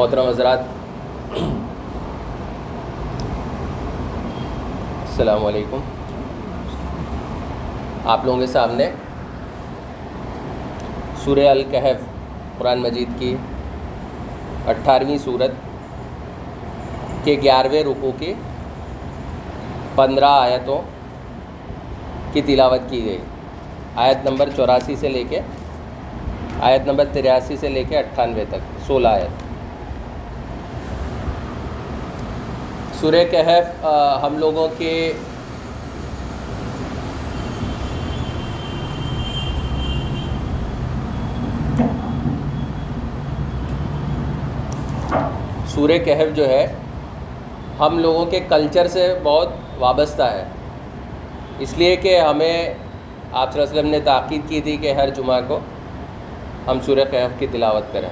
محترم حضرات، السلام علیکم۔ آپ لوگوں کے سامنے سورہ الکحف قرآن مجید کی اٹھارہویں صورت کے گیارہویں رکوع کی پندرہ آیتوں کی تلاوت کی گئی۔ آیت نمبر چوراسی سے لے کے، آیت نمبر تریاسی سے لے کے اٹھانوے تک، سولہ آیت۔ سورہ کہف ہم لوگوں کے سورہ کہف جو ہے، ہم لوگوں کے کلچر سے بہت وابستہ ہے۔ اس لیے کہ ہمیں آپ صلی اللہ علیہ وسلم نے تاکید کی تھی کہ ہر جمعہ کو ہم سورہ کہف کی تلاوت کریں۔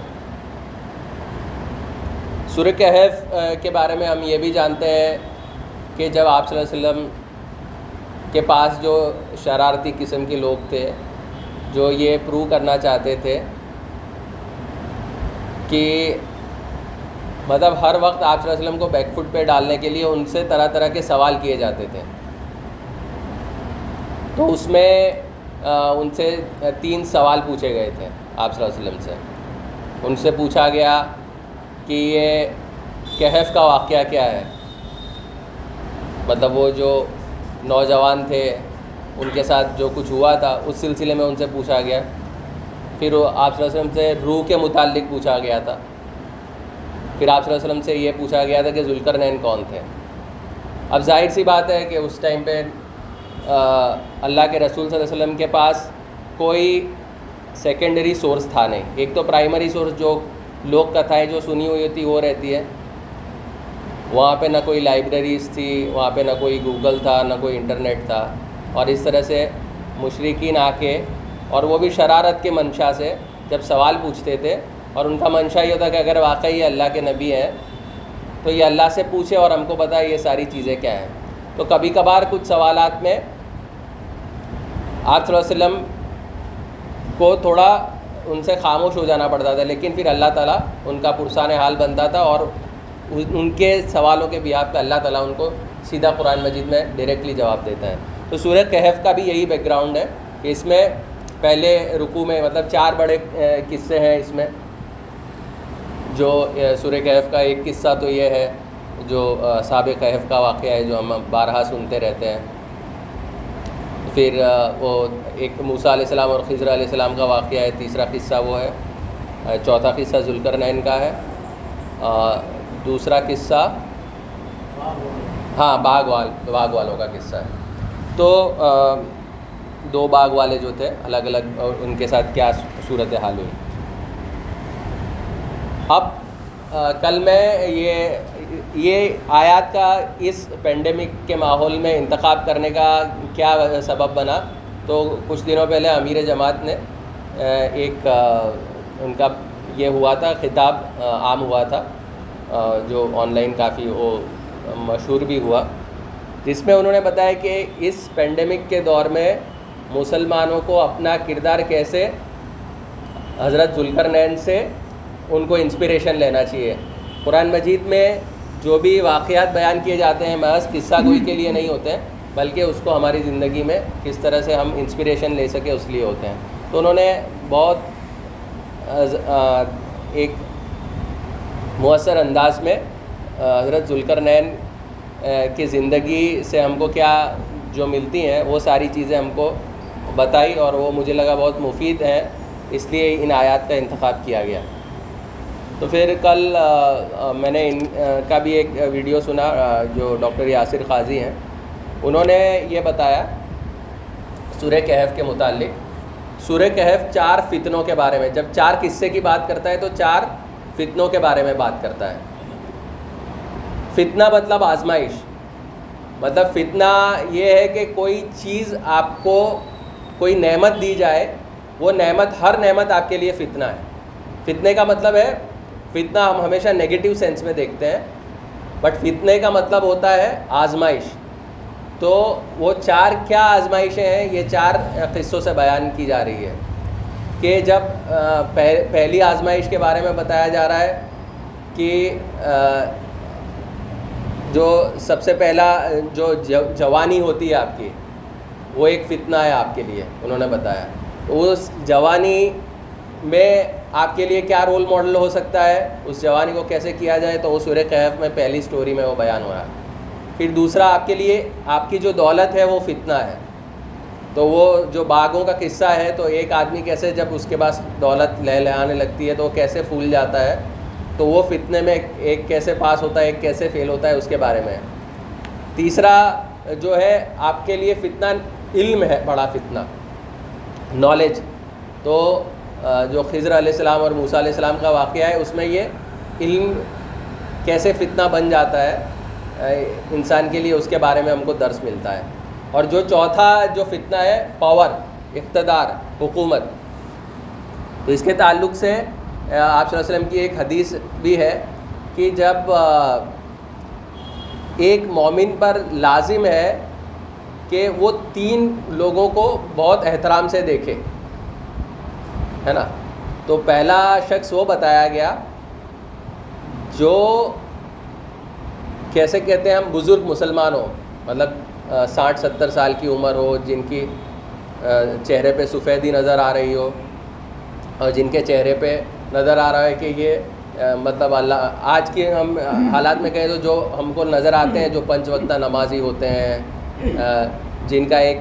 سورہ کہف کے بارے میں ہم یہ بھی جانتے ہیں کہ جب آپ صلی اللہ علیہ وسلم کے پاس جو شرارتی قسم کے لوگ تھے، جو یہ پروو کرنا چاہتے تھے کہ مطلب ہر وقت آپ صلی اللہ علیہ وسلم کو بیک فٹ پہ ڈالنے کے لیے ان سے طرح طرح کے سوال کیے جاتے تھے۔ تو اس میں ان سے تین سوال پوچھے گئے تھے آپ صلی اللہ علیہ وسلم سے۔ ان سے پوچھا گیا کہ یہ کہف کا واقعہ کیا ہے؟ مطلب وہ جو نوجوان تھے، ان کے ساتھ جو کچھ ہوا تھا، اس سلسلے میں ان سے پوچھا گیا۔ پھر وہ آپ صلی اللہ علیہ وسلم سے روح کے متعلق پوچھا گیا تھا۔ پھر آپ صلی اللہ علیہ وسلم سے یہ پوچھا گیا تھا کہ ذوالکر نین کون تھے۔ اب ظاہر سی بات ہے کہ اس ٹائم پہ اللہ کے رسول صلی اللہ علیہ وسلم کے پاس کوئی سیکنڈری سورس تھا نہیں۔ ایک تو پرائمری سورس جو لوک کتھائیں جو سنی ہوئی ہوتی وہ رہتی ہے۔ وہاں پہ نہ کوئی لائبریریز تھی، وہاں پہ نہ کوئی گوگل تھا، نہ کوئی انٹرنیٹ تھا۔ اور اس طرح سے مشرقین آ کے اور وہ بھی شرارت کے منشا سے جب سوال پوچھتے تھے اور ان کا منشا یہ ہوتا کہ اگر واقعی یہ اللہ کے نبی ہیں تو یہ اللہ سے پوچھے اور ہم کو پتہ یہ ساری چیزیں کیا ہیں۔ تو کبھی کبھار کچھ سوالات میں آپ صلی اللہ علیہ وسلم کو تھوڑا ان سے خاموش ہو جانا پڑتا تھا، لیکن پھر اللہ تعالیٰ ان کا پرسان حال بنتا تھا اور ان کے سوالوں کے بیاپ پہ اللہ تعالیٰ ان کو سیدھا قرآن مجید میں ڈائریکٹلی جواب دیتا ہے۔ تو سورہ کہف کا بھی یہی بیک گراؤنڈ ہے کہ اس میں پہلے رکوع میں مطلب چار بڑے قصے ہیں اس میں۔ جو سورہ کہف کا ایک قصہ تو یہ ہے، جو صاب کہف کا واقعہ ہے جو ہم بارہا سنتے رہتے ہیں۔ پھر وہ ایک موسیٰ علیہ السلام اور خضر علیہ السلام کا واقعہ ہے، تیسرا قصہ وہ ہے چوتھا قصہ ذوالکر نین کا ہے۔ دوسرا قصہ ہاں باغ وال باغ والوں کا قصہ ہے۔ تو دو باغ والے جو تھے، الگ الگ، ان کے ساتھ کیا صورت حال ہوئی۔ اب کل میں یہ یہ آیات کا اس پینڈیمک کے ماحول میں انتخاب کرنے کا کیا سبب بنا؟ تو کچھ دنوں پہلے امیر جماعت نے ایک ان کا یہ ہوا تھا، خطاب عام ہوا تھا جو آن لائن کافی وہ مشہور بھی ہوا، جس میں انہوں نے بتایا کہ اس پینڈیمک کے دور میں مسلمانوں کو اپنا کردار کیسے حضرت ذوالکر نین سے ان کو انسپریشن لینا چاہیے۔ قرآن مجید میں جو بھی واقعات بیان کیے جاتے ہیں محض قصہ گوئی کے لیے نہیں ہوتے ہیں بلکہ اس کو ہماری زندگی میں کس طرح سے ہم انسپریشن لے سکیں اس لیے ہوتے ہیں۔ تو انہوں نے بہت ایک مؤثر انداز میں حضرت ذوالکر نین کی زندگی سے ہم کو کیا جو ملتی ہیں وہ ساری چیزیں ہم کو بتائی اور وہ مجھے لگا بہت مفید ہیں اس لیے ان آیات کا انتخاب کیا گیا۔ تو پھر کل میں نے ان کا بھی ایک ویڈیو سنا جو ڈاکٹر یاسر قاضی ہیں۔ انہوں نے یہ بتایا، سورہ کہف کے متعلق، سورہ کہف چار فتنوں کے بارے میں۔ جب چار قصے کی بات کرتا ہے تو چار فتنوں کے بارے میں بات کرتا ہے۔ فتنہ مطلب آزمائش۔ مطلب فتنہ یہ ہے کہ کوئی چیز آپ کو، کوئی نعمت دی جائے، وہ نعمت، ہر نعمت آپ کے لیے فتنہ ہے۔ فتنے کا مطلب ہے فتنہ ہم ہمیشہ نگیٹو سینس میں دیکھتے ہیں. بٹ فتنے کا مطلب ہوتا ہے آزمائش. تو وہ چار کیا آزمائشیں ہیں؟ یہ چار قصوں سے بیان کی جا رہی ہے کہ جب پہلی آزمائش کے بارے میں بتایا جا رہا ہے کہ جو سب سے پہلا، جو جوانی ہوتی ہے آپ کی، وہ ایک فتنہ ہے آپ کے لیے، انہوں نے بتایا. اس جوانی میں آپ کے لیے کیا رول ماڈل ہو سکتا ہے؟ اس جوانی کو کیسے کیا جائے؟ تو وہ سورہ کہف میں پہلی سٹوری میں وہ بیان ہو رہا ہے۔ پھر دوسرا، آپ کے لیے آپ کی جو دولت ہے وہ فتنہ ہے۔ تو وہ جو باغوں کا قصہ ہے، تو ایک آدمی کیسے جب اس کے پاس دولت لہ لے آنے لگتی ہے، تو وہ کیسے پھول جاتا ہے؟ تو وہ فتنے میں ایک کیسے پاس ہوتا ہے، ایک کیسے فیل ہوتا ہے، اس کے بارے میں تیسرا جو ہے، آپ کے لیے فتنہ علم ہے، بڑا فتنہ۔ نالج تو جو خضر علیہ السلام اور موسیٰ علیہ السلام کا واقعہ ہے، اس میں یہ علم کیسے فتنہ بن جاتا ہے انسان کے لیے اس کے بارے میں ہم کو درس ملتا ہے۔ اور جو چوتھا جو فتنہ ہے پاور اقتدار، حکومت۔ تو اس کے تعلق سے آپ صلی اللہ علیہ وسلم کی ایک حدیث بھی ہے کہ جب ایک مومن پر لازم ہے کہ وہ تین لوگوں کو بہت احترام سے دیکھے۔ ہے نا؟ تو پہلا شخص وہ بتایا گیا جو کیسے کہتے ہیں ہم بزرگ مسلمان ہوں مطلب ساٹھ ستر سال کی عمر ہو، جن کی چہرے پہ سفیدی نظر آ رہی ہو، اور جن کے چہرے پہ نظر آ رہا ہے کہ یہ مطلب اللہ، آج کے ہم حالات میں کہیں تو جو ہم کو نظر آتے ہیں، جو پنچ وقتہ نمازی ہوتے ہیں جن کا ایک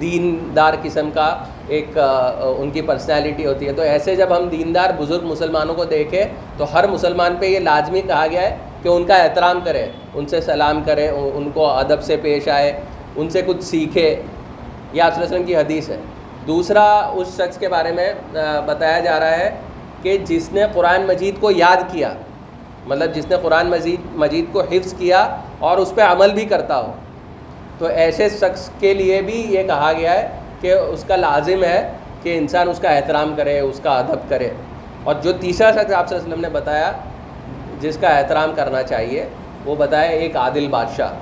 دیندار قسم کا ایک ان کی پرسنالٹی ہوتی ہے۔ تو ایسے جب ہم دیندار بزرگ مسلمانوں کو دیکھیں، تو ہر مسلمان پہ یہ لازمی کہا گیا ہے کہ ان کا احترام کرے، ان سے سلام کرے، ان کو ادب سے پیش آئے، ان سے کچھ سیکھے۔ یہ آپ وسلم کی حدیث ہے۔ دوسرا اس شخص کے بارے میں بتایا جا رہا ہے کہ جس نے قرآن مجید کو یاد کیا مطلب جس نے قرآن مجید مجید کو حفظ کیا اور اس پہ عمل بھی کرتا ہو۔ تو ایسے شخص کے لیے بھی یہ کہا گیا ہے کہ اس کا لازم ہے کہ انسان اس کا احترام کرے، اس کا ادب کرے۔ اور جو تیسرا شخص آپ صلی اللہ علیہ وسلم نے بتایا جس کا احترام کرنا چاہیے، وہ بتایا ایک عادل بادشاہ۔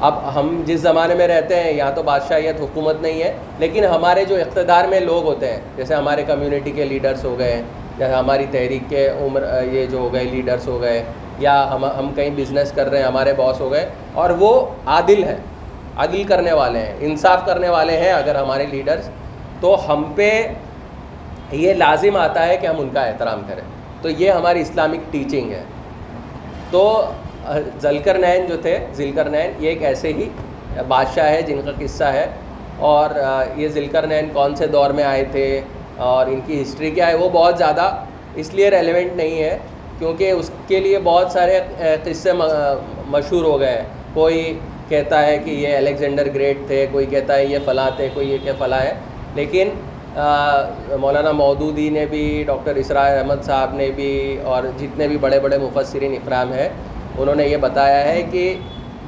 اب ہم جس زمانے میں رہتے ہیں یہاں تو بادشاہیت، حکومت نہیں ہے، لیکن ہمارے جو اقتدار میں لوگ ہوتے ہیں، جیسے ہمارے کمیونٹی کے لیڈرس ہو گئے جیسے ہماری تحریک کے عمر، یہ جو ہو گئے لیڈرس ہو گئے، یا ہم ہم کہیں بزنس کر رہے ہیں، ہمارے باس ہو گئے، اور وہ عادل ہیں۔ عدل کرنے والے ہیں، انصاف کرنے والے ہیں اگر ہمارے لیڈرس تو ہم پہ یہ لازم آتا ہے کہ ہم ان کا احترام کریں۔ تو یہ ہماری اسلامک ٹیچنگ ہے۔ تو ذلکر نین جو تھے، ذلکر نین یہ ایک ایسے ہی بادشاہ ہے جن کا قصہ ہے۔ اور یہ ذلکر نین کون سے دور میں آئے تھے اور ان کی ہسٹری کیا ہے، وہ بہت زیادہ اس لیے ریلیونٹ نہیں ہے۔ کیونکہ اس کے لیے بہت سارے قصے مشہور ہو گئے۔ ہیں کوئی کہتا ہے کہ یہ الیگزینڈر گریٹ تھے، کوئی کہتا ہے یہ فلاں تھے، کوئی یہ کہ فلاں ہے۔ لیکن مولانا مودودی نے بھی، ڈاکٹر اسراء احمد صاحب نے بھی اور جتنے بھی بڑے بڑے مفسرین اکرام ہیں، انہوں نے یہ بتایا ہے کہ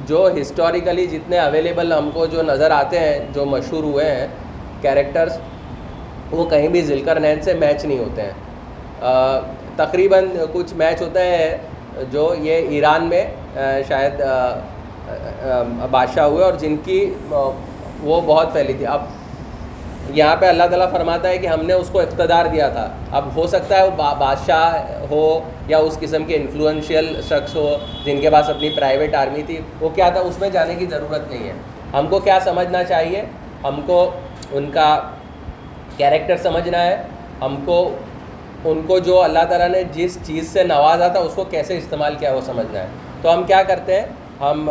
جو ہسٹوریکلی جتنے اویلیبل ہم کو جو نظر آتے ہیں، جو مشہور ہوئے ہیں کیریکٹرس وہ کہیں بھی ذلکر نین سے میچ نہیں ہوتے ہیں۔ تقریباً کچھ میچ ہوتے ہیں جو یہ ایران میں شاید بادشاہ ہوئے اور جن کی وہ بہت پھیلی تھی۔ اب یہاں پہ اللہ تعالیٰ فرماتا ہے کہ ہم نے اس کو اقتدار دیا تھا۔ اب ہو سکتا ہے وہ بادشاہ ہو یا اس قسم کے انفلوئنشیل شخص ہو جن کے پاس اپنی پرائیویٹ آرمی تھی، وہ کیا تھا؟ اس میں جانے کی ضرورت نہیں ہے۔ ہم کو کیا سمجھنا چاہیے؟ ہم کو ان کا کیریکٹر سمجھنا ہے۔ ہم کو، ان کو جو اللہ تعالیٰ نے جس چیز سے نوازا تھا، اس کو کیسے استعمال کیا وہ سمجھنا ہے۔ تو ہم کیا کرتے ہیں؟ ہم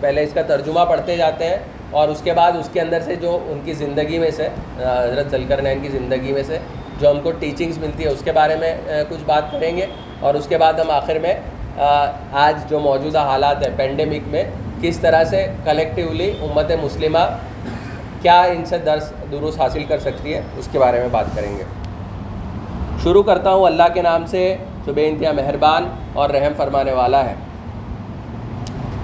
پہلے اس کا ترجمہ پڑھتے جاتے ہیں اور اس کے بعد اس کے اندر سے جو ان کی زندگی میں سے حضرت ذلکر نین کی زندگی میں سے جو ہم کو ٹیچنگز ملتی ہے اس کے بارے میں کچھ بات کریں گے اور اس کے بعد ہم آخر میں آج جو موجودہ حالات ہیں پینڈیمک میں، کس طرح سے کلیکٹیولی امت مسلمہ کیا ان سے درس، دروس حاصل کر سکتی ہے، اس کے بارے میں بات کریں گے۔ شروع کرتا ہوں اللہ کے نام سے، جو بے انتہا مہربان اور رحم فرمانے والا ہے۔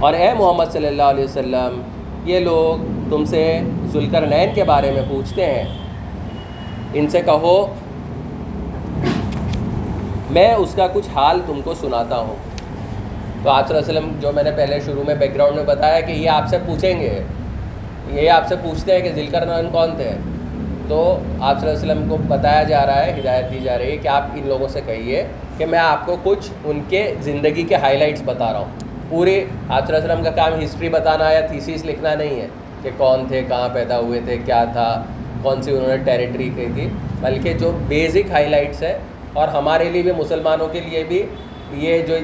اور اے محمد صلی اللہ علیہ وسلم، یہ لوگ تم سے ذوالکر نین کے بارے میں پوچھتے ہیں۔ ان سے کہو، میں اس کا کچھ حال تم کو سناتا ہوں۔ تو آپ صلی اللہ علیہ وسلم، جو میں نے پہلے شروع میں بیک گراؤنڈ میں بتایا کہ یہ آپ سے پوچھیں گے، یہ آپ سے پوچھتے ہیں کہ ذلکر نین کون تھے۔ تو آپ صلی اللہ علیہ وسلم کو بتایا جا رہا ہے، ہدایت دی جا رہی ہے کہ آپ ان لوگوں سے کہیے کہ میں آپ کو کچھ ان کے زندگی کے ہائی لائٹس بتا رہا ہوں۔ پوری آپ صلی اللہ علیہ وسلم کا کام ہسٹری بتانا یا تھیسیس لکھنا نہیں ہے کہ کون تھے، کہاں پیدا ہوئے تھے، کیا تھا، کون سی انہوں نے ٹیریٹری کی تھی۔ بلکہ جو بیسک ہائی لائٹس ہے اور ہمارے لیے بھی، مسلمانوں کے لیے بھی یہ جو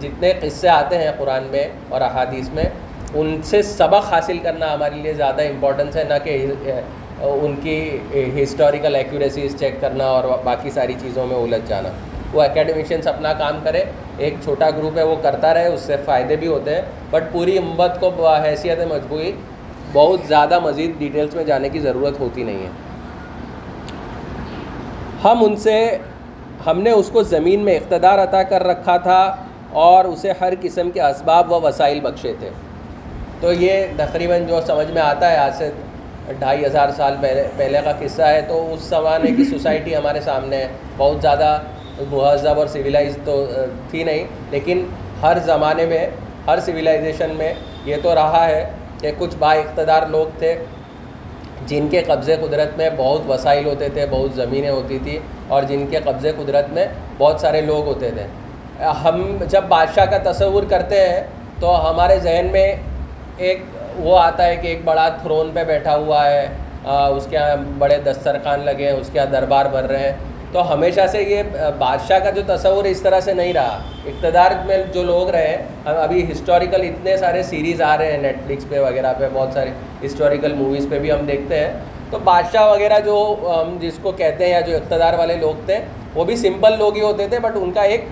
جتنے قصے آتے ہیں قرآن میں اور احادیث میں، ان سے سبق حاصل کرنا ہمارے لیے زیادہ امپورٹنس ہے، نہ کہ ان کی ہسٹوریکل ایکوریسیز چیک کرنا اور باقی ساری چیزوں میں الجھ جانا۔ وہ اکیڈمیشنس اپنا کام کرے ایک چھوٹا گروپ ہے، وہ کرتا رہے، اس سے فائدے بھی ہوتے ہیں۔ بٹ پوری امت کو حیثیت مجبوری، بہت زیادہ مزید ڈیٹیلس میں جانے کی ضرورت ہوتی نہیں ہے۔ ہم ان سے، ہم نے اس کو زمین میں اقتدار عطا کر رکھا تھا اور اسے ہر قسم کے اسباب و وسائل بخشے تھے۔ تو یہ تقریباً جو سمجھ میں آتا ہے، آج سے ڈھائی ہزار سال پہلے پہلے کا قصہ ہے۔ تو اس زمانے کی سوسائٹی ہمارے سامنے ہے بہت زیادہ مہذب اور سویلائز تو تھی نہیں، لیکن ہر زمانے میں، ہر سویلائزیشن میں یہ تو رہا ہے کہ کچھ با اقتدار لوگ تھے جن کے قبضے قدرت میں بہت وسائل ہوتے تھے، بہت زمینیں ہوتی تھیں اور جن کے قبضے قدرت میں بہت سارے لوگ ہوتے تھے۔ ہم جب بادشاہ کا تصور کرتے ہیں تو ہمارے ذہن میں ایک وہ آتا ہے کہ ایک بڑا تھرون پہ بیٹھا ہوا ہے اس کے یہاں بڑے دسترخوان لگے ہیں، اس کے یہاں دربار بھر رہے ہیں۔ تو ہمیشہ سے یہ بادشاہ کا جو تصور اس طرح سے نہیں رہا۔ اقتدار میں جو لوگ رہے ابھی ہسٹوریکل اتنے سارے سیریز آ رہے ہیں نیٹ فلکس پہ وغیرہ پہ، بہت سارے ہسٹوریکل موویز پہ بھی ہم دیکھتے ہیں۔ تو بادشاہ وغیرہ جو ہم جس کو کہتے ہیں یا جو اقتدار والے لوگ تھے، وہ بھی سمپل لوگ ہی ہوتے تھے بٹ ان کا ایک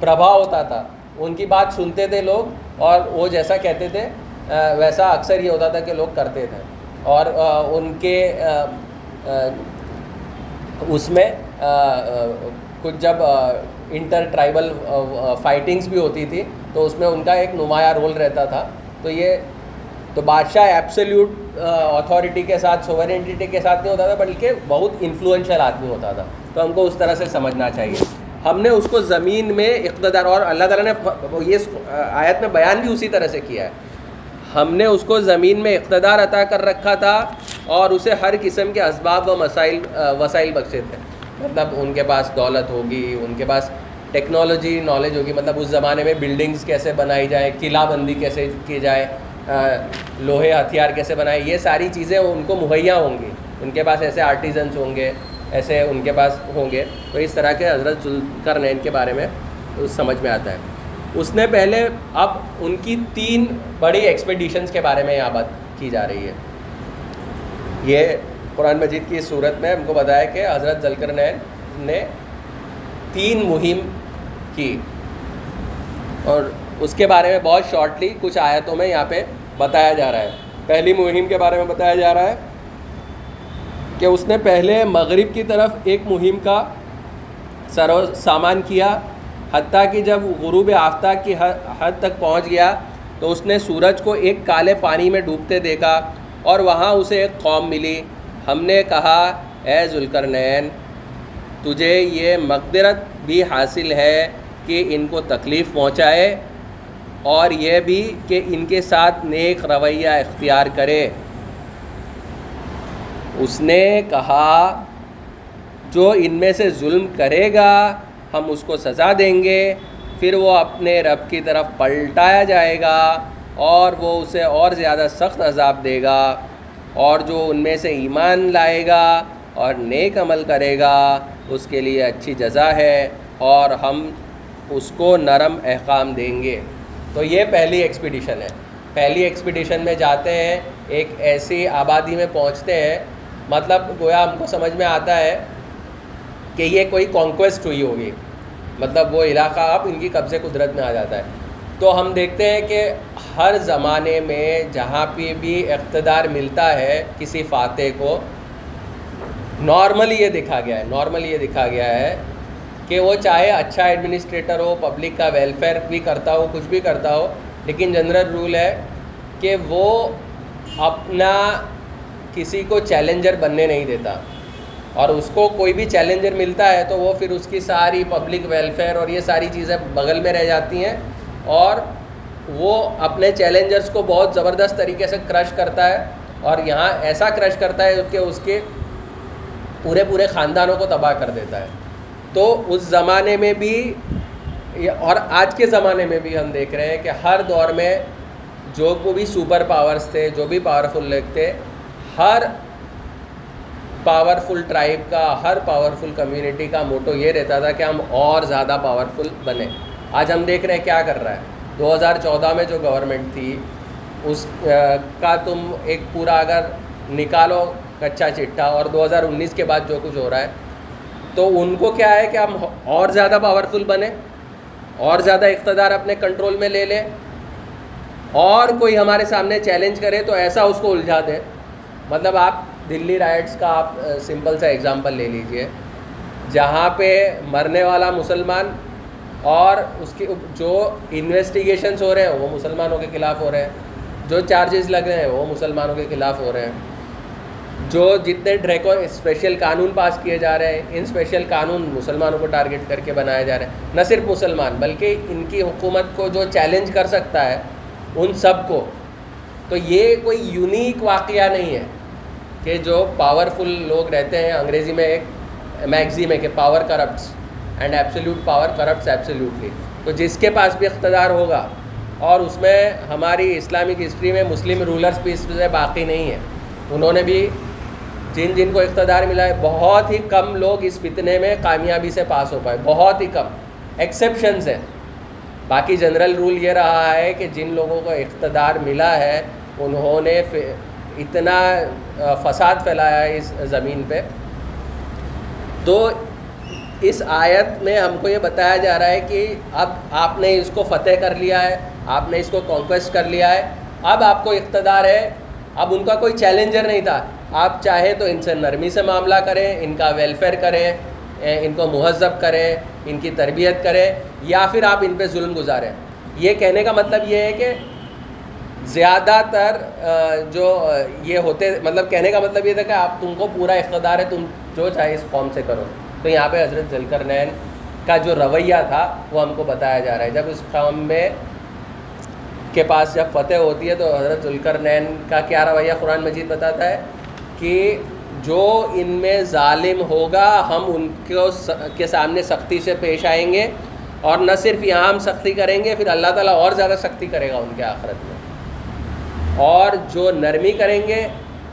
پربھاؤ ہوتا تھا۔ ان کی بات سنتے تھے لوگ اور وہ جیسا کہتے تھے ویسا اکثر یہ ہوتا تھا کہ لوگ کرتے تھے۔ اور ان کے اس میں کچھ جب انٹر ٹرائبل فائٹنگس بھی ہوتی تھی، تو اس میں ان کا ایک نمایاں رول رہتا تھا۔ تو یہ، تو بادشاہ ایپسلیوٹ اتھارٹی کے ساتھ سوورنٹی کے ساتھ نہیں ہوتا تھا، بلکہ بہت انفلوئنشل آدمی ہوتا تھا۔ تو ہم کو اس طرح سے سمجھنا چاہیے۔ ہم نے اس کو زمین میں اقتدار، اور اللہ تعالیٰ نے یہ آیت میں بیان بھی اسی طرح سے کیا ہے۔ ہم نے اس کو زمین میں اقتدار عطا کر رکھا تھا۔ اور اسے ہر قسم کے اسباب و مسائل وسائل بخشے تھے۔ مطلب ان کے پاس دولت ہوگی، ان کے پاس ٹیکنالوجی نالج ہوگی۔ مطلب اس زمانے میں بلڈنگس کیسے بنائی جائے قلعہ بندی کیسے کی جائے لوہے ہتھیار کیسے بنائے یہ ساری چیزیں ان کو مہیا ہوں گی۔ ان کے پاس ایسے آرٹیزنس ہوں گے، ایسے ان کے پاس ہوں گے۔ تو اس طرح کے حضرت ذوالکرنین کے بارے میں سمجھ میں آتا ہے۔ اس نے پہلے اب ان کی تین بڑی ایکسپیڈیشنس کے بارے میں یہاں بات کی جا رہی ہے۔ یہ قرآن مجید کی صورت میں ہم کو بتایا کہ حضرت ذلکرنین نے تین مہم کی اور اس کے بارے میں بہت شارٹلی کچھ آیتوں میں یہاں پہ بتایا جا رہا ہے۔ پہلی مہم کے بارے میں بتایا جا رہا ہے کہ اس نے پہلے مغرب کی طرف ایک مہم کا سر و سامان کیا، حتیٰ کہ جب غروب آفتاب کی حد تک پہنچ گیا تو اس نے سورج کو ایک کالے پانی میں ڈوبتے دیکھا۔ اور وہاں اسے ایک قوم ملی۔ ہم نے کہا، اے ذوالکرنین تجھے یہ مقدرت بھی حاصل ہے کہ ان کو تکلیف پہنچائے اور یہ بھی کہ ان کے ساتھ نیک رویہ اختیار کرے۔ اس نے کہا، جو ان میں سے ظلم کرے گا، ہم اس کو سزا دیں گے، پھر وہ اپنے رب کی طرف پلٹایا جائے گا۔ اور وہ اسے اور زیادہ سخت عذاب دے گا اور جو ان میں سے ایمان لائے گا اور نیک عمل کرے گا، اس کے لیے اچھی جزا ہے اور ہم اس کو نرم احکام دیں گے۔ تو یہ پہلی ایکسپیڈیشن ہے۔ پہلی ایکسپیڈیشن میں جاتے ہیں، ایک ایسی آبادی میں پہنچتے ہیں۔ مطلب گویا ہم کو سمجھ میں آتا ہے کہ یہ کوئی کانکویسٹ ہوئی ہوگی۔ مطلب وہ علاقہ اب ان کی قبضے قدرت میں آ جاتا ہے۔ تو ہم دیکھتے ہیں کہ ہر زمانے میں جہاں پہ بھی اقتدار ملتا ہے کسی فاتح کو، نارملی یہ دکھا گیا ہے، نارملی یہ دکھا گیا ہے کہ وہ چاہے اچھا ایڈمنسٹریٹر ہو پبلک کا ویلفیئر بھی کرتا ہو، کچھ بھی کرتا ہو، لیکن جنرل رول ہے کہ وہ اپنا کسی کو چیلنجر بننے نہیں دیتا۔ اور اس کو کوئی بھی چیلنجر ملتا ہے تو وہ پھر اس کی ساری پبلک ویلفیئر اور یہ ساری چیزیں بغل میں رہ جاتی ہیں۔ اور وہ اپنے چیلنجرس کو بہت زبردست طریقے سے کرش کرتا ہے اور یہاں ایسا کرش کرتا ہے کہ اس کے پورے پورے خاندانوں کو تباہ کر دیتا ہے۔ تو اس زمانے میں بھی اور آج کے زمانے میں بھی ہم دیکھ رہے ہیں کہ ہر دور میں جو کو بھی سپر پاورس تھے، جو بھی پاورفل لوگ تھے، ہر پاورفل ٹرائب کا، ہر پاورفل کمیونٹی کا موٹو یہ رہتا تھا کہ ہم اور زیادہ پاورفل بنے آج ہم دیکھ رہے ہیں کیا کر رہا ہے۔ دو ہزار چودہ میں جو گورنمنٹ تھی، اس کا تم ایک پورا اگر نکالو کچا چٹا اور دو ہزار انیس کے بعد جو کچھ ہو رہا ہے، تو ان کو کیا ہے کہ ہم اور زیادہ پاورفل بنے، اور زیادہ اقتدار اپنے کنٹرول میں لے لیں، اور کوئی ہمارے سامنے چیلنج کرے تو ایسا اس کو الجھا دیں۔ مطلب آپ دلی رائٹس کا آپ سمپل سا ایگزامپل لے لیجیے۔ جہاں پہ مرنے والا مسلمان اور اس کی جو انویسٹیگیشنس ہو رہے ہیں، وہ مسلمانوں کے خلاف ہو رہے ہیں۔ جو چارجز لگ رہے ہیں، وہ مسلمانوں کے خلاف ہو رہے ہیں۔ جو جتنے ڈریکو اسپیشل قانون پاس کیے جا رہے ہیں، ان اسپیشل قانون مسلمانوں کو ٹارگیٹ کر کے بنائے جا رہے ہیں۔ نہ صرف مسلمان، بلکہ ان کی حکومت کو جو چیلنج کر سکتا ہے، ان سب کو۔ تو یہ کوئی یونیک واقعہ نہیں ہے کہ جو پاورفل لوگ رہتے ہیں، انگریزی میں ایک میگزیم ہے کہ power corrupts and absolute power corrupts absolutely تو جس کے پاس بھی اقتدار ہوگا، اور اس میں ہماری اسلامک ہسٹری میں مسلم رولرس بھی اس سے باقی نہیں ہیں۔ انہوں نے بھی جن جن کو اقتدار ملا ہے، بہت ہی کم لوگ اس فتنے میں کامیابی سے پاس ہو پائے۔ بہت ہی کم۔ ایکسیپشنز ہیں۔ باقی جنرل رول یہ رہا ہے کہ جن لوگوں کو اقتدار ملا ہے، انہوں نے اتنا فساد پھیلایا ہے اس زمین پہ۔ تو اس آیت میں ہم کو یہ بتایا جا رہا ہے کہ اب آپ نے اس کو فتح کر لیا ہے، آپ نے اس کو کانکویسٹ کر لیا ہے۔ اب آپ کو اقتدار ہے۔ اب ان کا کوئی چیلنجر نہیں تھا۔ آپ چاہے تو ان سے نرمی سے معاملہ کریں، ان کا ویلفیئر کریں ان کو مہذب کریں، ان کی تربیت کریں، یا پھر آپ ان پہ ظلم گزاریں۔ یہ کہنے کا مطلب یہ ہے کہ زیادہ تر جو یہ ہوتے مطلب کہنے کا مطلب یہ تھا کہ آپ تم کو پورا اقتدار ہے، تم جو چاہے اس قوم سے کرو۔ تو یہاں پہ حضرت ذلکر نین کا جو رویہ تھا وہ ہم کو بتایا جا رہا ہے۔ جب اس قوم میں کے پاس جب فتح ہوتی ہے تو حضرت ذلکر نین کا کیا رویہ قرآن مجید بتاتا ہے؟ کہ جو ان میں ظالم ہوگا، ہم ان کو کے سامنے سختی سے پیش آئیں گے اور نہ صرف یہاں ہم سختی کریں گے، پھر اللہ تعالیٰ اور زیادہ سختی کرے گا ان کے آخرت میں۔ اور جو نرمی کریں گے،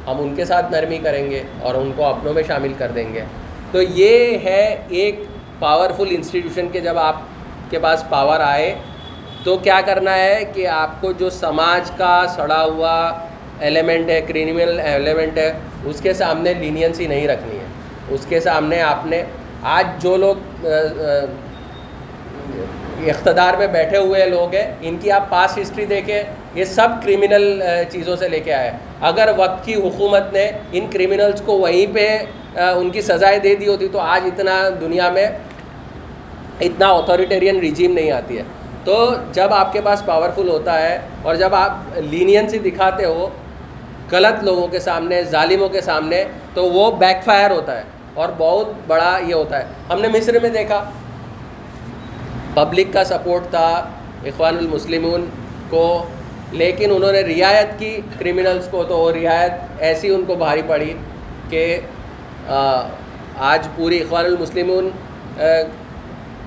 ہم ان کے ساتھ نرمی کریں گے اور ان کو اپنوں میں شامل کر دیں گے۔ تو یہ ہے ایک پاورفل انسٹیٹیوشن کے جب آپ کے پاس پاور آئے تو کیا کرنا ہے کہ آپ کو جو سماج کا سڑا ہوا ایلیمنٹ ہے کرینیمل ایلیمنٹ ہے، اس کے سامنے لینینسی نہیں رکھنی ہے۔ اس کے سامنے آپ نے آج جو لوگ اقتدار میں بیٹھے ہوئے لوگ ہیں، ان کی آپ پاس ہسٹری دیکھیں، یہ سب کرمنل چیزوں سے لے کے آئے۔ اگر وقت کی حکومت نے ان کرمنلز کو وہیں پہ ان کی سزائیں دے دی ہوتی تو آج اتنا دنیا میں اتنا اتھارٹیرین ریجیم نہیں آتی ہے۔ تو جب آپ کے پاس پاورفل ہوتا ہے اور جب آپ لینینسی دکھاتے ہو غلط لوگوں کے سامنے، ظالموں کے سامنے، تو وہ بیک فائر ہوتا ہے اور بہت بڑا یہ ہوتا ہے۔ ہم نے مصر میں دیکھا۔ پبلک کا سپورٹ تھا، اخوان المسلمون کو، لیکن انہوں نے رعایت کی کرمنلز کو تو وہ رعایت ایسی ان کو بھاری پڑی کہ آج پوری اخوان المسلمون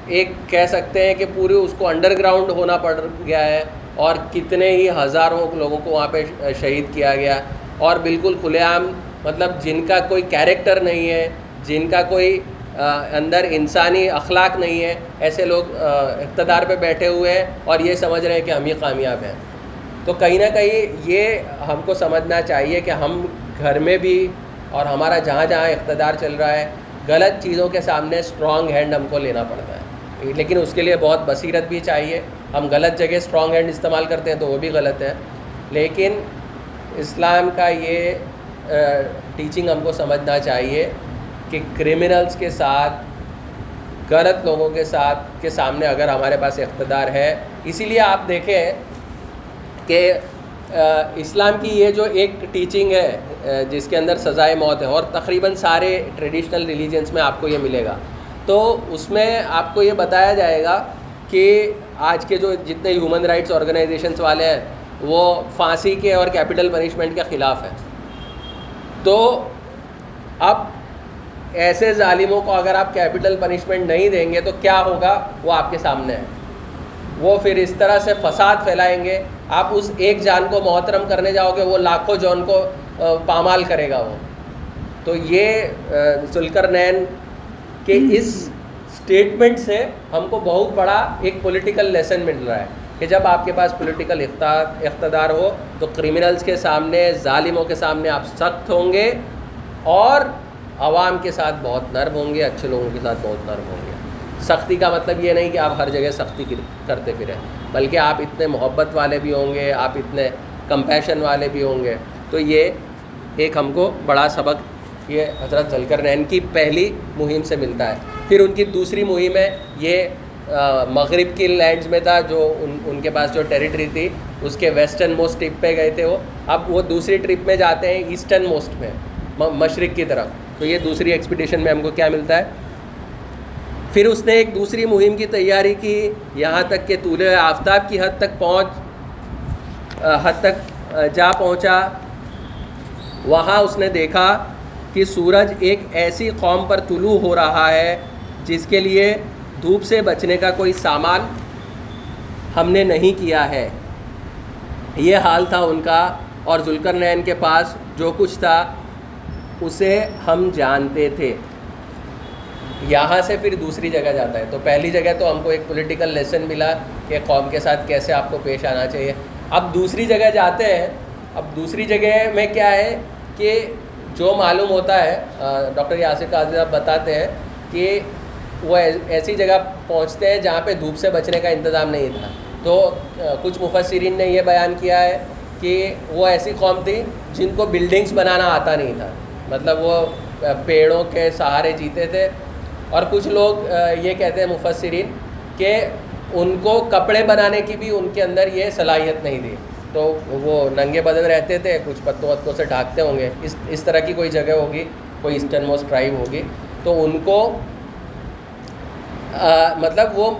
ایک کہہ سکتے ہیں کہ پوری اس کو انڈر گراؤنڈ ہونا پڑ گیا ہے اور کتنے ہی ہزاروں لوگوں کو وہاں پہ شہید کیا گیا۔ اور بالکل کھلے عام مطلب جن کا کوئی کیریکٹر نہیں ہے، جن کا کوئی اندر انسانی اخلاق نہیں ہے، ایسے لوگ اقتدار پہ بیٹھے ہوئے ہیں اور یہ سمجھ رہے ہیں کہ ہم ہی کامیاب ہیں۔ تو کہیں نہ کہیں یہ ہم کو سمجھنا چاہیے کہ ہم گھر میں بھی اور ہمارا جہاں جہاں اقتدار چل رہا ہے، غلط چیزوں کے سامنے اسٹرانگ ہینڈ ہم کو لینا پڑتا ہے۔ لیکن اس کے لیے بہت بصیرت بھی چاہیے۔ ہم غلط جگہ اسٹرانگ ہینڈ استعمال کرتے ہیں تو وہ بھی غلط ہے۔ لیکن اسلام کا یہ ٹیچنگ ہم کو سمجھنا چاہیے کہ کرمنلز کے ساتھ، غلط لوگوں کے ساتھ، کے سامنے اگر ہمارے پاس اقتدار ہے۔ اسی لیے آپ دیکھیں کہ اسلام کی یہ جو ایک ٹیچنگ ہے جس کے اندر سزائے موت ہے اور تقریباً سارے ٹریڈیشنل ریلیجنس میں آپ کو یہ ملے گا۔ تو اس میں آپ کو یہ بتایا جائے گا کہ آج کے جو جتنے ہیومن رائٹس آرگنائزیشنس والے ہیں، وہ پھانسی کے اور کیپٹل پنشمنٹ کے خلاف ہیں۔ تو اب ایسے ظالموں کو اگر آپ کیپٹل پنشمنٹ نہیں دیں گے تو کیا ہوگا؟ وہ آپ کے سامنے ہے وہ پھر اس طرح سے فساد پھیلائیں گے آپ اس ایک جان کو محترم کرنے جاؤ گے، وہ لاکھوں جان کو پامال کرے گا وہ۔ تو یہ ذلکر نین کے اس اسٹیٹمنٹ سے ہم کو بہت بڑا ایک پولیٹیکل لیسن مل رہا ہے کہ جب آپ کے پاس پولیٹیکل اقتدار ہو، تو کرمنلز کے سامنے، ظالموں کے سامنے آپ سخت ہوں گے اور عوام کے ساتھ بہت نرم ہوں گے، اچھے لوگوں کے ساتھ بہت نرم ہوں گے۔ سختی کا مطلب یہ نہیں کہ آپ ہر جگہ سختی کرتے پھریں بلکہ آپ اتنے محبت والے بھی ہوں گے، آپ اتنے کمپیشن والے بھی ہوں گے۔ تو یہ ایک ہم کو بڑا سبق یہ حضرت ذلکر نین کی پہلی مہم سے ملتا ہے۔ پھر ان کی دوسری مہم ہے یہ مغرب کی لینڈز میں تھا جو ان ان کے پاس جو ٹیریٹری تھی، اس کے ویسٹرن موسٹ ٹرپ پہ گئے تھے وہ۔ اب وہ دوسری ٹرپ میں جاتے ہیں ایسٹرن موسٹ میں مشرق کی طرف۔ تو یہ دوسری ایکسپیڈیشن میں ہم کو کیا ملتا ہے؟ پھر اس نے ایک دوسری مہم کی تیاری کی، یہاں تک کہ طول آفتاب کی حد تک پہنچ حد تک جا پہنچا۔ وہاں اس نے دیکھا کہ سورج ایک ایسی قوم پر طلوع ہو رہا ہے جس کے لیے دھوپ سے بچنے کا کوئی سامان ہم نے نہیں کیا ہے۔ یہ حال تھا ان کا اور ذوالکر نین کے پاس جو کچھ تھا، اسے ہم جانتے تھے۔ یہاں سے پھر دوسری جگہ جاتا ہے۔ تو پہلی جگہ تو ہم کو ایک پولیٹیکل لیسن ملا کہ قوم کے ساتھ کیسے آپ کو پیش آنا چاہیے۔ اب دوسری جگہ جاتے ہیں۔ اب دوسری جگہ میں کیا ہے کہ جو معلوم ہوتا ہے ڈاکٹر یاسر قاضی صاحب بتاتے ہیں کہ وہ ایسی جگہ پہنچتے ہیں جہاں پہ دھوپ سے بچنے کا انتظام نہیں تھا۔ تو کچھ مفسرین نے یہ بیان کیا ہے کہ وہ ایسی قوم تھی جن کو بلڈنگس بنانا آتا نہیں تھا۔ مطلب وہ پیڑوں کے سہارے جیتے تھے۔ اور کچھ لوگ یہ کہتے ہیں مفسرین کہ ان کو کپڑے بنانے کی بھی ان کے اندر یہ صلاحیت نہیں تھی۔ تو وہ ننگے بدن رہتے تھے، کچھ پتوں وتوں سے ڈھانکتے ہوں گے۔ اس اس طرح کی کوئی جگہ ہوگی، کوئی اسٹرن موسٹ ٹرائب ہوگی۔ تو ان کو مطلب وہ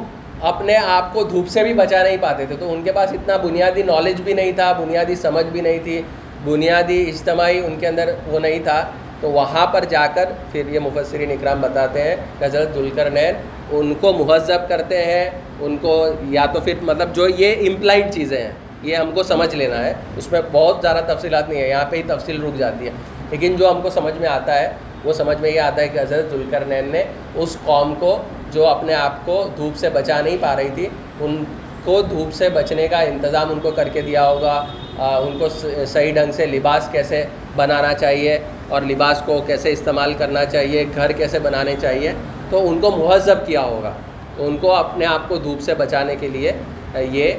اپنے آپ کو دھوپ سے بھی بچا نہیں پاتے تھے۔ تو ان کے پاس اتنا بنیادی نالج بھی نہیں تھا، بنیادی سمجھ بھی نہیں تھی، بنیادی اجتماعی ان کے اندر وہ نہیں تھا۔ تو وہاں پر جا کر پھر یہ مفسرین اکرام بتاتے ہیں کہ حضرت ذوالکر نین، ان کو مہذب کرتے ہیں، ان کو یا تو پھر مطلب جو یہ امپلائڈ چیزیں ہیں، یہ ہم کو سمجھ لینا ہے۔ اس میں بہت زیادہ تفصیلات نہیں ہے، یہاں پہ ہی تفصیل رک جاتی ہے۔ لیکن جو ہم کو سمجھ میں آتا ہے، وہ سمجھ میں یہ آتا ہے کہ حضرت ذوالکر نین نے اس قوم کو جو اپنے آپ کو دھوپ سے بچا نہیں پا رہی تھی، ان کو دھوپ سے بچنے کا انتظام ان کو کر کے دیا ہوگا۔ ان کو صحیح ڈھنگ سے لباس کیسے بنانا چاہیے اور لباس کو کیسے استعمال کرنا چاہیے، گھر کیسے بنانے چاہیے، تو ان کو مہذب کیا ہوگا۔ تو ان کو اپنے آپ کو دھوپ سے بچانے کے لیے یہ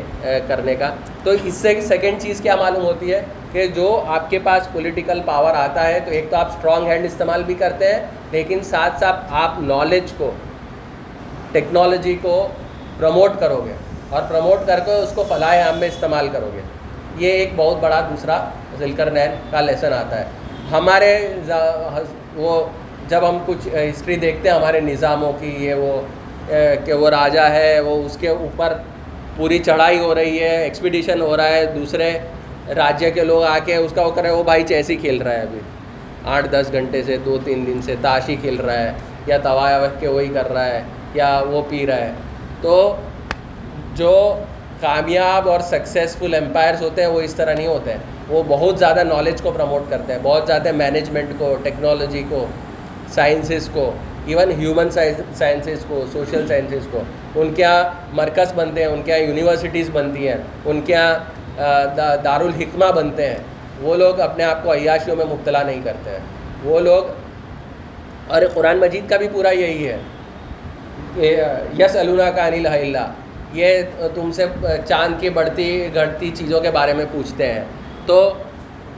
کرنے کا۔ تو اس سے سیکنڈ چیز کیا معلوم ہوتی ہے کہ جو آپ کے پاس پولیٹیکل پاور آتا ہے، تو ایک تو آپ اسٹرانگ ہینڈ استعمال بھی کرتے ہیں، لیکن ساتھ ساتھ آپ نالج کو ٹیکنالوجی کو پروموٹ کرو گے اور پروموٹ کر کے اس کو فلاح عام میں استعمال کرو گے یہ ایک بہت بڑا دوسرا ذلکر نین کا لیسن آتا ہے۔ ہمارے وہ جب ہم کچھ ہسٹری دیکھتے ہیں ہمارے نظاموں کی، یہ وہ کہ وہ راجا ہے، وہ اس کے اوپر پوری چڑھائی ہو رہی ہے ایکسپیڈیشن ہو رہا ہے، دوسرے راجیہ کے لوگ آ کے اس کا وہ کرے وہ بھائی چیسی کھیل رہا ہے ابھی؟ آٹھ دس گھنٹے سے دو تین دن سے تاشی کھیل رہا ہے، یا توایا وقت کے وہی کر رہا ہے، یا وہ پی رہا ہے۔ تو جو کامیاب اور سکسیزفل امپائرس ہوتے ہیں، وہ اس طرح نہیں ہوتے۔ ہیں وہ بہت زیادہ نالج کو پروموٹ کرتے ہیں، بہت زیادہ مینجمنٹ کو ٹیکنالوجی کو سائنسز کو ایون ہیومن سائنسز کو سوشل سائنسز کو۔ ان کے یہاں مرکز بنتے ہیں، ان کے یہاں یونیورسٹیز بنتی ہیں، ان کے یہاں دارالحکمہ بنتے ہیں۔ وہ لوگ اپنے آپ کو عیاشیوں میں مبتلا نہیں کرتے ہیں۔ وہ لوگ، اور قرآن مجید کا بھی پورا یہی ہے کہ یس النا کا انل اللہ یہ تم سے چاند کی بڑھتی، گھٹتی چیزوں کے بارے میں پوچھتے ہیں۔ تو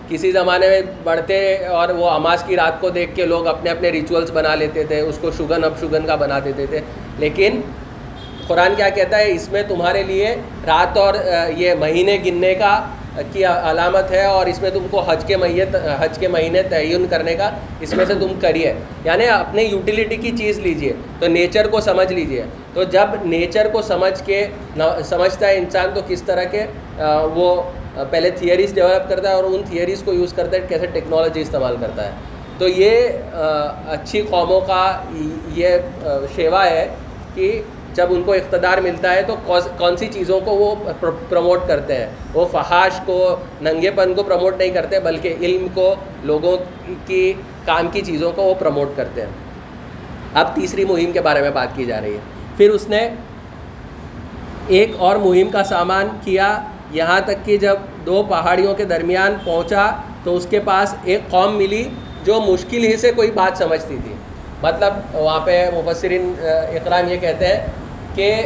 کسی زمانے میں بڑھتے اور وہ اماس کی رات کو دیکھ کے لوگ اپنے اپنے ریچولس بنا لیتے تھے، اس کو شگن اب شگن کا بنا دیتے تھے۔ لیکن قرآن کیا کہتا ہے، اس میں تمہارے لیے رات اور یہ مہینے گننے کا، کی علامت ہے اور اس میں تم کو حج کے میت حج کے مہینے تعین کرنے کا اس میں سے تم کریے یعنی اپنے یوٹیلیٹی کی چیز لیجیے۔ تو نیچر کو سمجھ لیجیے۔ تو جب نیچر کو سمجھ کے سمجھتا ہے انسان تو کس طرح کے وہ پہلے تھیئریز ڈیولپ کرتا ہے اور ان تھیئریز کو یوز کرتا ہے کیسے ٹیکنالوجی استعمال کرتا ہے۔ تو یہ اچھی قوموں کا یہ شیوا ہے کہ جب ان کو اقتدار ملتا ہے تو کون سی چیزوں کو وہ پروموٹ کرتے ہیں۔ وہ فحاش کو ننگے پن کو پروموٹ نہیں کرتے، بلکہ علم کو، لوگوں کی کام کی چیزوں کو وہ پروموٹ کرتے ہیں۔ اب تیسری مہم کے بارے میں بات کی جا رہی ہے۔ پھر اس نے ایک اور مہم کا سامان کیا یہاں تک کہ جب دو پہاڑیوں کے درمیان پہنچا تو اس کے پاس ایک قوم ملی جو مشکل ہی سے کوئی بات سمجھتی تھی۔ مطلب وہاں پہ مبصرین اکرام یہ کہتے ہیں کہ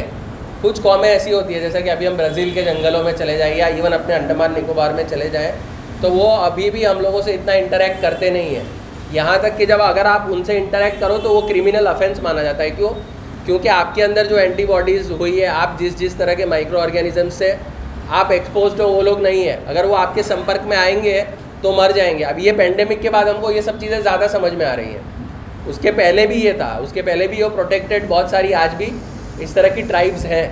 کچھ قومیں ایسی ہوتی ہیں جیسے کہ ابھی ہم برازیل کے جنگلوں میں چلے جائیں یا ایون اپنے انڈمان نکوبار میں چلے جائیں، تو وہ ابھی بھی ہم لوگوں سے اتنا انٹریکٹ کرتے نہیں ہیں۔ یہاں تک کہ جب اگر آپ ان سے انٹریکٹ کرو تو وہ کرمنل افینس مانا جاتا ہے۔ کیوں؟ کیونکہ آپ کے اندر جو اینٹی باڈیز ہوئی ہے، آپ جس جس طرح کے مائکرو آرگینزم سے آپ ایکسپوزڈ ہو وہ لوگ نہیں ہیں۔ اگر وہ آپ کے سمپرک میں آئیں گے تو مر جائیں گے۔ اب یہ پینڈیمک کے بعد ہم کو یہ سب چیزیں زیادہ سمجھ میں آ رہی ہیں۔ اس کے پہلے بھی یہ تھا۔ اس کے پہلے بھی وہ پروٹیکٹیڈ بہت ساری آج بھی اس طرح کی ٹرائبس ہیں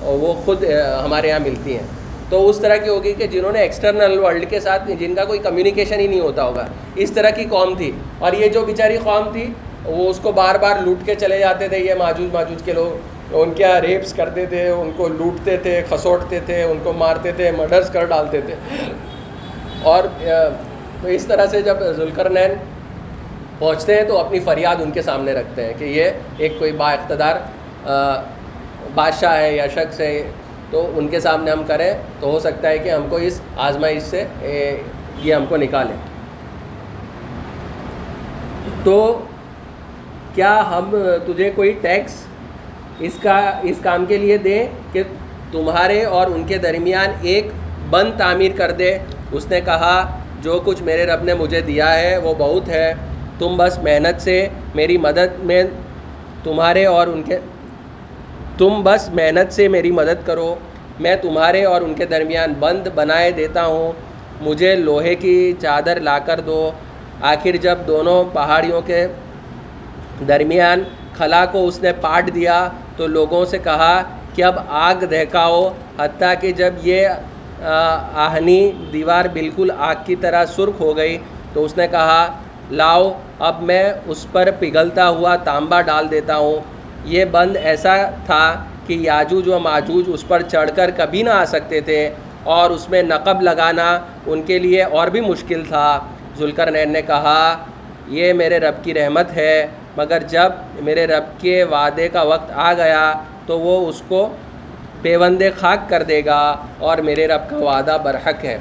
اور وہ خود ہمارے یہاں ملتی ہیں۔ تو اس طرح کی ہوگی کہ جنہوں نے ایکسٹرنل ورلڈ کے ساتھ جن کا کوئی کمیونیکیشن ہی نہیں ہوتا ہوگا۔ اس طرح کی قوم تھی۔ اور یہ جو بیچاری قوم تھی، وہ اس کو بار بار لوٹ کے چلے جاتے تھے۔ یہ ماجوج ماجوج کے لوگ۔ ان کے یہاں ریپس کرتے تھے، ان کو لوٹتے تھے، کھسوٹتے تھے، ان کو مارتے تھے مرڈرس کر ڈالتے تھے۔ اور تو اس طرح سے جب ذوالکرنین پہنچتے ہیں تو اپنی فریاد ان کے سامنے رکھتے ہیں کہ یہ ایک کوئی با اقتدار بادشاہ ہے یا شخص ہے، تو ان کے سامنے ہم کریں تو ہو سکتا ہے کہ ہم کو اس آزمائش سے یہ ہم کو نکالیں۔ تو کیا ہم تجھے کوئی ٹیکس اس کا اس کام کے لیے دیں کہ تمہارے اور ان کے درمیان ایک بند تعمیر کر دے۔ اس نے کہا، جو کچھ میرے رب نے مجھے دیا ہے وہ بہت ہے۔ تم بس محنت سے میری مدد میں تمہارے اور ان کے تم بس محنت سے میری مدد کرو۔ میں تمہارے اور ان کے درمیان بند بنائے دیتا ہوں۔ مجھے لوہے کی چادر لا کر دو۔ آخر جب دونوں پہاڑیوں کے درمیان خلا کو اس نے پاٹ دیا تو لوگوں سے کہا کہ اب آگ دہکاؤ، حتیٰ کہ جب یہ آہنی دیوار بالکل آگ کی طرح سرخ ہو گئی تو اس نے کہا، لاؤ، اب میں اس پر پگھلتا ہوا تانبا ڈال دیتا ہوں۔ یہ بند ایسا تھا کہ یاجوج و ماجوج اس پر چڑھ کر کبھی نہ آ سکتے تھے اور اس میں نقب لگانا ان کے لیے اور بھی مشکل تھا۔ ذوالکر نین نے کہا، یہ میرے رب کی رحمت ہے۔ مگر جب میرے رب کے وعدے کا وقت آ گیا تو وہ اس کو پیوند خاک کر دے گا اور میرے رب کا وعدہ برحق ہے۔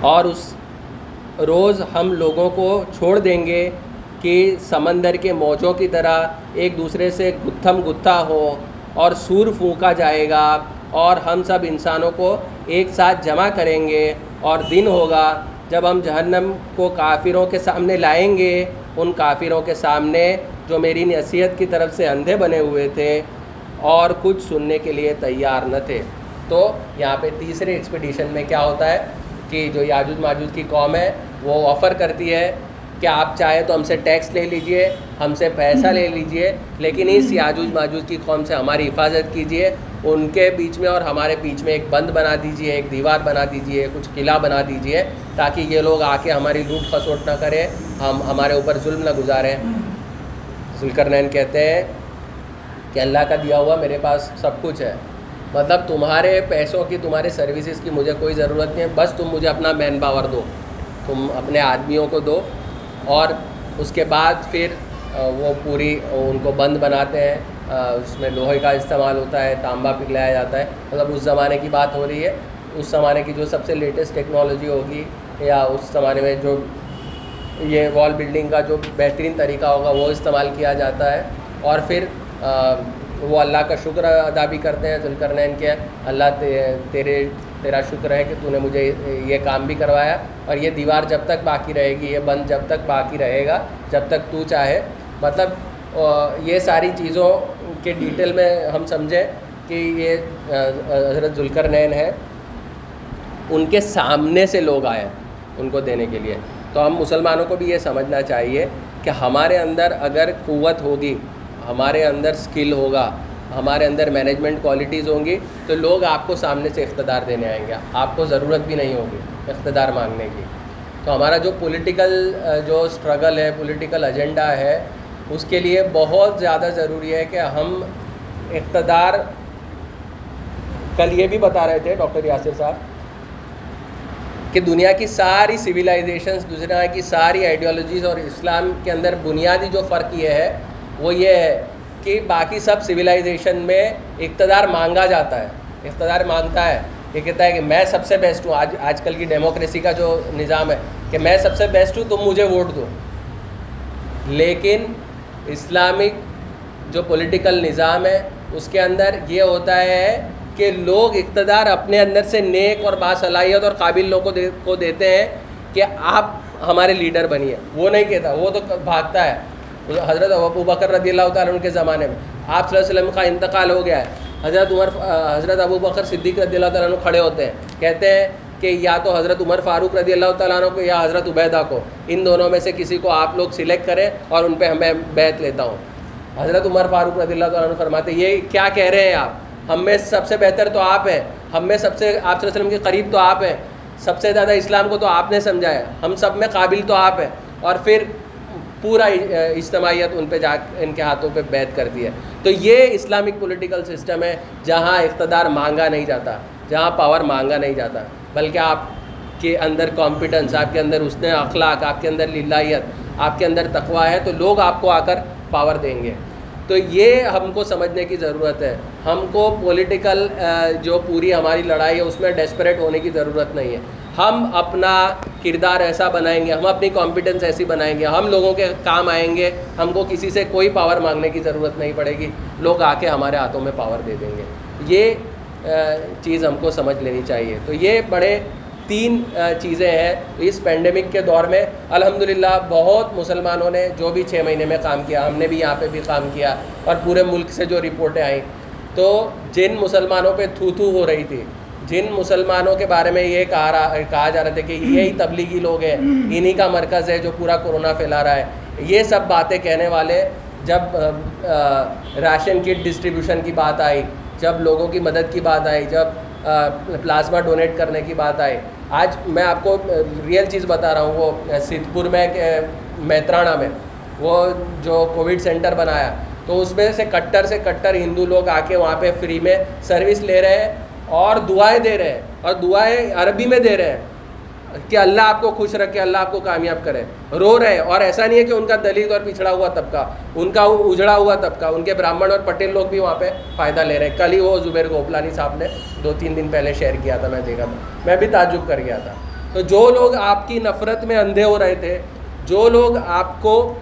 اور اس روز ہم لوگوں کو چھوڑ دیں گے کہ سمندر کے موجوں کی طرح ایک دوسرے سے گتھم گتھا ہو اور سور پھونکا جائے گا اور ہم سب انسانوں کو ایک ساتھ جمع کریں گے اور دن ہوگا جب ہم جہنم کو کافروں کے سامنے لائیں گے، ان کافروں کے سامنے جو میری نصیحت کی طرف سے اندھے بنے ہوئے تھے اور کچھ سننے کے لیے تیار نہ تھے۔ تو یہاں پہ تیسرے ایکسپیڈیشن میں کیا ہوتا ہے کہ جو یاجوج ماجوج کی قوم ہے، وہ آفر کرتی ہے کہ آپ چاہے تو ہم سے ٹیکس لے لیجیے، ہم سے پیسہ لے لیجیے، لیکن اس یاجوج ماجوج کی قوم سے ہماری حفاظت کیجیے، ان کے بیچ میں اور ہمارے بیچ میں ایک بند بنا دیجیے، ایک دیوار بنا دیجیے، کچھ قلعہ بنا دیجیے۔ تاکہ یہ لوگ آ کے ہماری لوٹ خسوٹ نہ کریں ہم ہمارے اوپر ظلم نہ گزاریں۔ ذوالکر نین کہتے ہیں کہ اللہ کا دیا ہوا میرے پاس سب کچھ ہے۔ مطلب تمہارے پیسوں کی تمہارے سروسز کی مجھے کوئی ضرورت نہیں ہے بس تم مجھے اپنا مین پاور دو۔ تم اپنے آدمیوں کو دو۔ اور اس کے بعد پھر وہ پوری ان کو بند بناتے ہیں۔ اس میں لوہے کا استعمال ہوتا ہے تانبا پگھلایا جاتا ہے۔ مطلب اس زمانے کی بات ہو رہی ہے۔ اس زمانے کی جو سب سے لیٹسٹ ٹیکنالوجی ہوگی یا اس زمانے میں جو یہ وال بلڈنگ کا جو بہترین طریقہ ہوگا وہ استعمال کیا جاتا ہے اور پھر وہ اللہ کا شکر ادا بھی کرتے ہیں ذوالکرنین کے۔ اللہ تیرے، تیرا شکر ہے کہ تو نے مجھے یہ کام بھی کروایا۔ اور یہ دیوار جب تک باقی رہے گی، یہ بند جب تک باقی رہے گا، جب تک تو چاہے۔ مطلب یہ ساری چیزوں کے ڈیٹیل میں ہم سمجھیں کہ یہ حضرت ذوالکر نین ہے ان کے سامنے سے لوگ آئے۔ ان کو دینے کے لیے۔ تو ہم مسلمانوں کو بھی یہ سمجھنا چاہیے کہ ہمارے اندر اگر قوت ہوگی، ہمارے اندر سکل ہوگا، ہمارے اندر مینجمنٹ کوالٹیز ہوں گی، تو لوگ آپ کو سامنے سے اقتدار دینے آئیں گے۔ آپ کو ضرورت بھی نہیں ہوگی اقتدار مانگنے کی۔ تو ہمارا جو پولیٹیکل جو اسٹرگل ہے پولیٹیکل ایجنڈا ہے، اس کے لیے بہت زیادہ ضروری ہے کہ ہم اقتدار، کل یہ بھی بتا رہے تھے ڈاکٹر یاسر صاحب کہ دنیا کی ساری سویلائزیشنس دنیا کی ساری آئیڈیالوجیز اور اسلام کے اندر بنیادی جو فرق یہ ہے، وہ یہ ہے کہ باقی سب سویلائزیشن میں اقتدار مانگا جاتا ہے، اقتدار مانگتا ہے۔ یہ کہتا ہے کہ میں سب سے بیسٹ ہوں۔ آج آج کل کی ڈیموکریسی کا جو نظام ہے کہ میں سب سے بیسٹ ہوں، تم مجھے ووٹ دو۔ لیکن اسلامک جو پولیٹیکل نظام ہے، اس کے اندر یہ ہوتا ہے کہ لوگ اقتدار اپنے اندر سے نیک اور باصلاحیت اور قابل لوگوں کو دیتے ہیں کہ آپ ہمارے لیڈر بنیے وہ نہیں کہتا، وہ تو بھاگتا ہے۔ حضرت ابو بکر رضی اللہ تعالیٰ عنہ کے زمانے میں آپ صلی اللہ علیہ وسلم کا انتقال ہو گیا ہے۔ حضرت عمر، حضرت ابو بکر صدیق رضی اللہ تعالیٰ عنہ کھڑے ہوتے ہیں۔ کہتے ہیں کہ یا تو حضرت عمر فاروق رضی اللہ تعالیٰ عنہ کو یا حضرت عبیدہ کو۔ ان دونوں میں سے کسی کو آپ لوگ سلیکٹ کریں اور ان پہ ہمیں بیت لیتا ہوں۔ حضرت عمر فاروق رضی اللہ تعالیٰ عنہ فرماتے یہ کیا کہہ رہے ہیں آپ؟ ہم میں سب سے بہتر تو آپ ہیں۔ ہم میں سب سے آپ صلی اللہ علیہ وسلم کے قریب تو آپ ہیں۔ سب سے زیادہ اسلام کو تو آپ نے سمجھایا ہم سب میں قابل تو آپ ہیں۔ اور پھر پورا اجتماعیت ان پہ جا ان کے ہاتھوں پہ بیت کرتی ہے۔ تو یہ اسلامک پولیٹیکل سسٹم ہے جہاں اقتدار مانگا نہیں جاتا، جہاں پاور مانگا نہیں جاتا۔ بلکہ آپ کے اندر کمپیٹنس آپ کے اندر اس نے اخلاق، آپ کے اندر للہیت آپ کے اندر تقوا ہے تو لوگ آپ کو آ کر پاور دیں گے۔ تو یہ ہم کو سمجھنے کی ضرورت ہے۔ ہم کو پولیٹیکل جو پوری ہماری لڑائی ہے، اس میں ڈیسپریٹ ہونے کی ضرورت نہیں ہے۔ ہم اپنا کردار ایسا بنائیں گے، ہم اپنی کمپیٹنس ایسی بنائیں گے۔ ہم لوگوں کے کام آئیں گے، ہم کو کسی سے کوئی پاور مانگنے کی ضرورت نہیں پڑے گی۔ لوگ آ کے ہمارے ہاتھوں میں پاور دے دیں گے۔ یہ چیز ہم کو سمجھ لینی چاہیے۔ تو یہ بڑے تین چیزیں ہیں اس پینڈیمک کے دور میں۔ الحمدللہ بہت مسلمانوں نے جو بھی چھ مہینے میں کام کیا، ہم نے بھی یہاں پہ بھی کام کیا اور پورے ملک سے جو رپورٹیں آئیں۔ تو جن مسلمانوں پہ تھو تھو ہو رہی تھی، جن مسلمانوں کے بارے میں یہ کہا رہا، کہا جا رہا تھا کہ یہی تبلیغی لوگ ہیں، انہی کا مرکز ہے جو پورا کورونا پھیلا رہا ہے۔ یہ سب باتیں کہنے والے، جب راشن کٹ ڈسٹریبیوشن کی بات آئی، جب لوگوں کی مدد کی بات آئی، جب پلازما ڈونیٹ کرنے کی بات آئی آج میں آپ کو ریئل چیز بتا رہا ہوں، وہ سدھ پور میں میترانہ میں، وہ جو کووڈ سینٹر بنایا، تو اس میں سے کٹر سے کٹر ہندو لوگ آ کے وہاں پہ فری میں سروس لے رہے ہیں اور دعائیں دے رہے ہیں اور دعائیں عربی میں دے رہے۔ ہیں کہ اللہ آپ کو خوش رکھے، اللہ آپ کو کامیاب کرے۔ رو رہے اور ایسا نہیں ہے کہ ان کا دلت اور پچھڑا ہوا طبقہ، ان کا اجڑا ہوا طبقہ، ان کے براہمن اور پٹیل لوگ بھی وہاں پہ فائدہ لے رہے ہیں۔ کل ہی وہ زبیر گوپلانی صاحب نے دو تین دن پہلے شیئر کیا تھا، میں دیکھا تھا۔ میں بھی تعجب کر گیا تھا۔ تو جو لوگ آپ کی نفرت میں اندھے ہو رہے تھے، جو لوگ آپ کو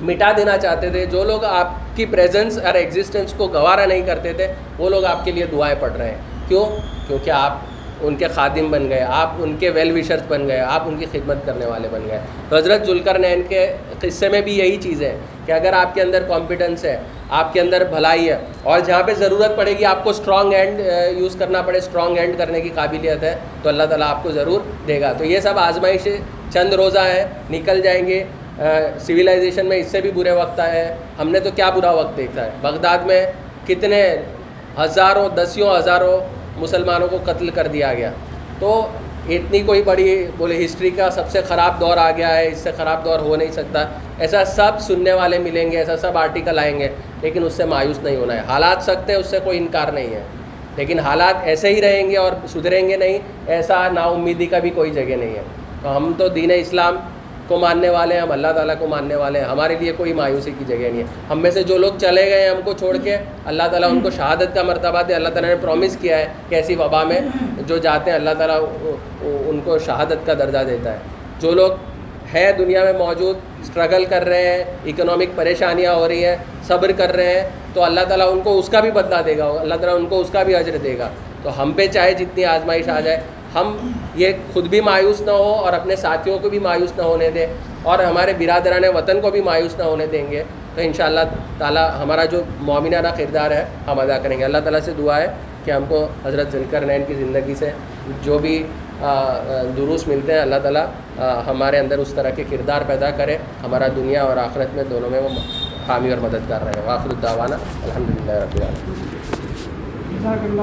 مٹا دینا چاہتے تھے، جو لوگ آپ کی پریزنس اور ایگزسٹنس کو گوارا نہیں کرتے تھے، وہ لوگ آپ کے لیے دعائیں پڑھ رہے ہیں۔ کیوں؟ کیونکہ آپ ان کے خادم بن گئے، آپ ان کے ویل وشرس بن گئے، آپ ان کی خدمت کرنے والے بن گئے۔ تو حضرت ذوالکر نین کے قصے میں بھی یہی چیز ہے کہ اگر آپ کے اندر کانفیڈنس ہے، آپ کے اندر بھلائی ہے، اور جہاں پہ ضرورت پڑے گی، آپ کو اسٹرانگ ہینڈ یوز کرنا پڑے اسٹرانگ ہینڈ کرنے کی قابلیت ہے، تو اللہ تعالیٰ آپ کو ضرور دے گا۔ تو یہ سب آزمائش چند روزہ ہیں نکل جائیں گے۔ uh, سویلائزیشن میں اس سے بھی برے وقت آئے ہیں۔ ہم نے تو کیا برا وقت دیکھا ہے؟ بغداد میں کتنے ہزاروں، دسیوں ہزاروں مسلمانوں کو قتل کر دیا گیا۔ تو اتنی کوئی بڑی بولے ہسٹری کا سب سے خراب دور آ گیا ہے، اس سے خراب دور ہو نہیں سکتا۔ ایسا سب سننے والے ملیں گے، ایسا سب آرٹیکل آئیں گے، لیکن اس سے مایوس نہیں ہونا ہے۔ حالات سکتے ہیں، اس سے کوئی انکار نہیں ہے۔ لیکن حالات ایسے ہی رہیں گے اور سدھریں گے نہیں، ایسا نا امیدی کا بھی کوئی جگہ نہیں ہے۔ تو ہم تو دین اسلام کو ماننے والے ہیں، ہم اللہ تعالیٰ کو ماننے والے ہیں۔ ہمارے لیے کوئی مایوسی کی جگہ نہیں ہے۔ ہم میں سے جو لوگ چلے گئے ہیں ہم کو چھوڑ کے، اللہ تعالیٰ ان کو شہادت کا مرتبہ دے۔ اللہ تعالیٰ نے پرومس کیا ہے کہ ایسی وبا میں جو جاتے ہیں، اللہ تعالیٰ ان کو شہادت کا درجہ دیتا ہے۔ جو لوگ ہے دنیا میں موجود اسٹرگل کر رہے ہیں اکنامک پریشانیاں ہو رہی ہیں، صبر کر رہے ہیں، تو اللہ تعالیٰ ان کو اس کا بھی بدلا دے گا۔ اللہ تعالیٰ ان کو اس کا بھی اجر دے گا۔ تو ہم پہ چاہے جتنی آزمائش آ جائے ہم یہ خود بھی مایوس نہ ہو اور اپنے ساتھیوں کو بھی مایوس نہ ہونے دیں اور ہمارے برادران وطن کو بھی مایوس نہ ہونے دیں گے تو ان شاء اللہ تعالیٰ ہمارا جو مومنانہ کردار ہے ہم ادا کریں گے۔ اللہ تعالیٰ سے دعا ہے کہ ہم کو حضرت ذلکر نین کی زندگی سے جو بھی دروس ملتے ہیں، اللہ تعالیٰ ہمارے اندر اس طرح کے کردار پیدا کرے۔ ہمارا دنیا اور آخرت میں دونوں میں وہ حامی اور مددگار رہے۔ واخر الدعوانا الحمد للہ رب العالمین۔ جزاک اللہ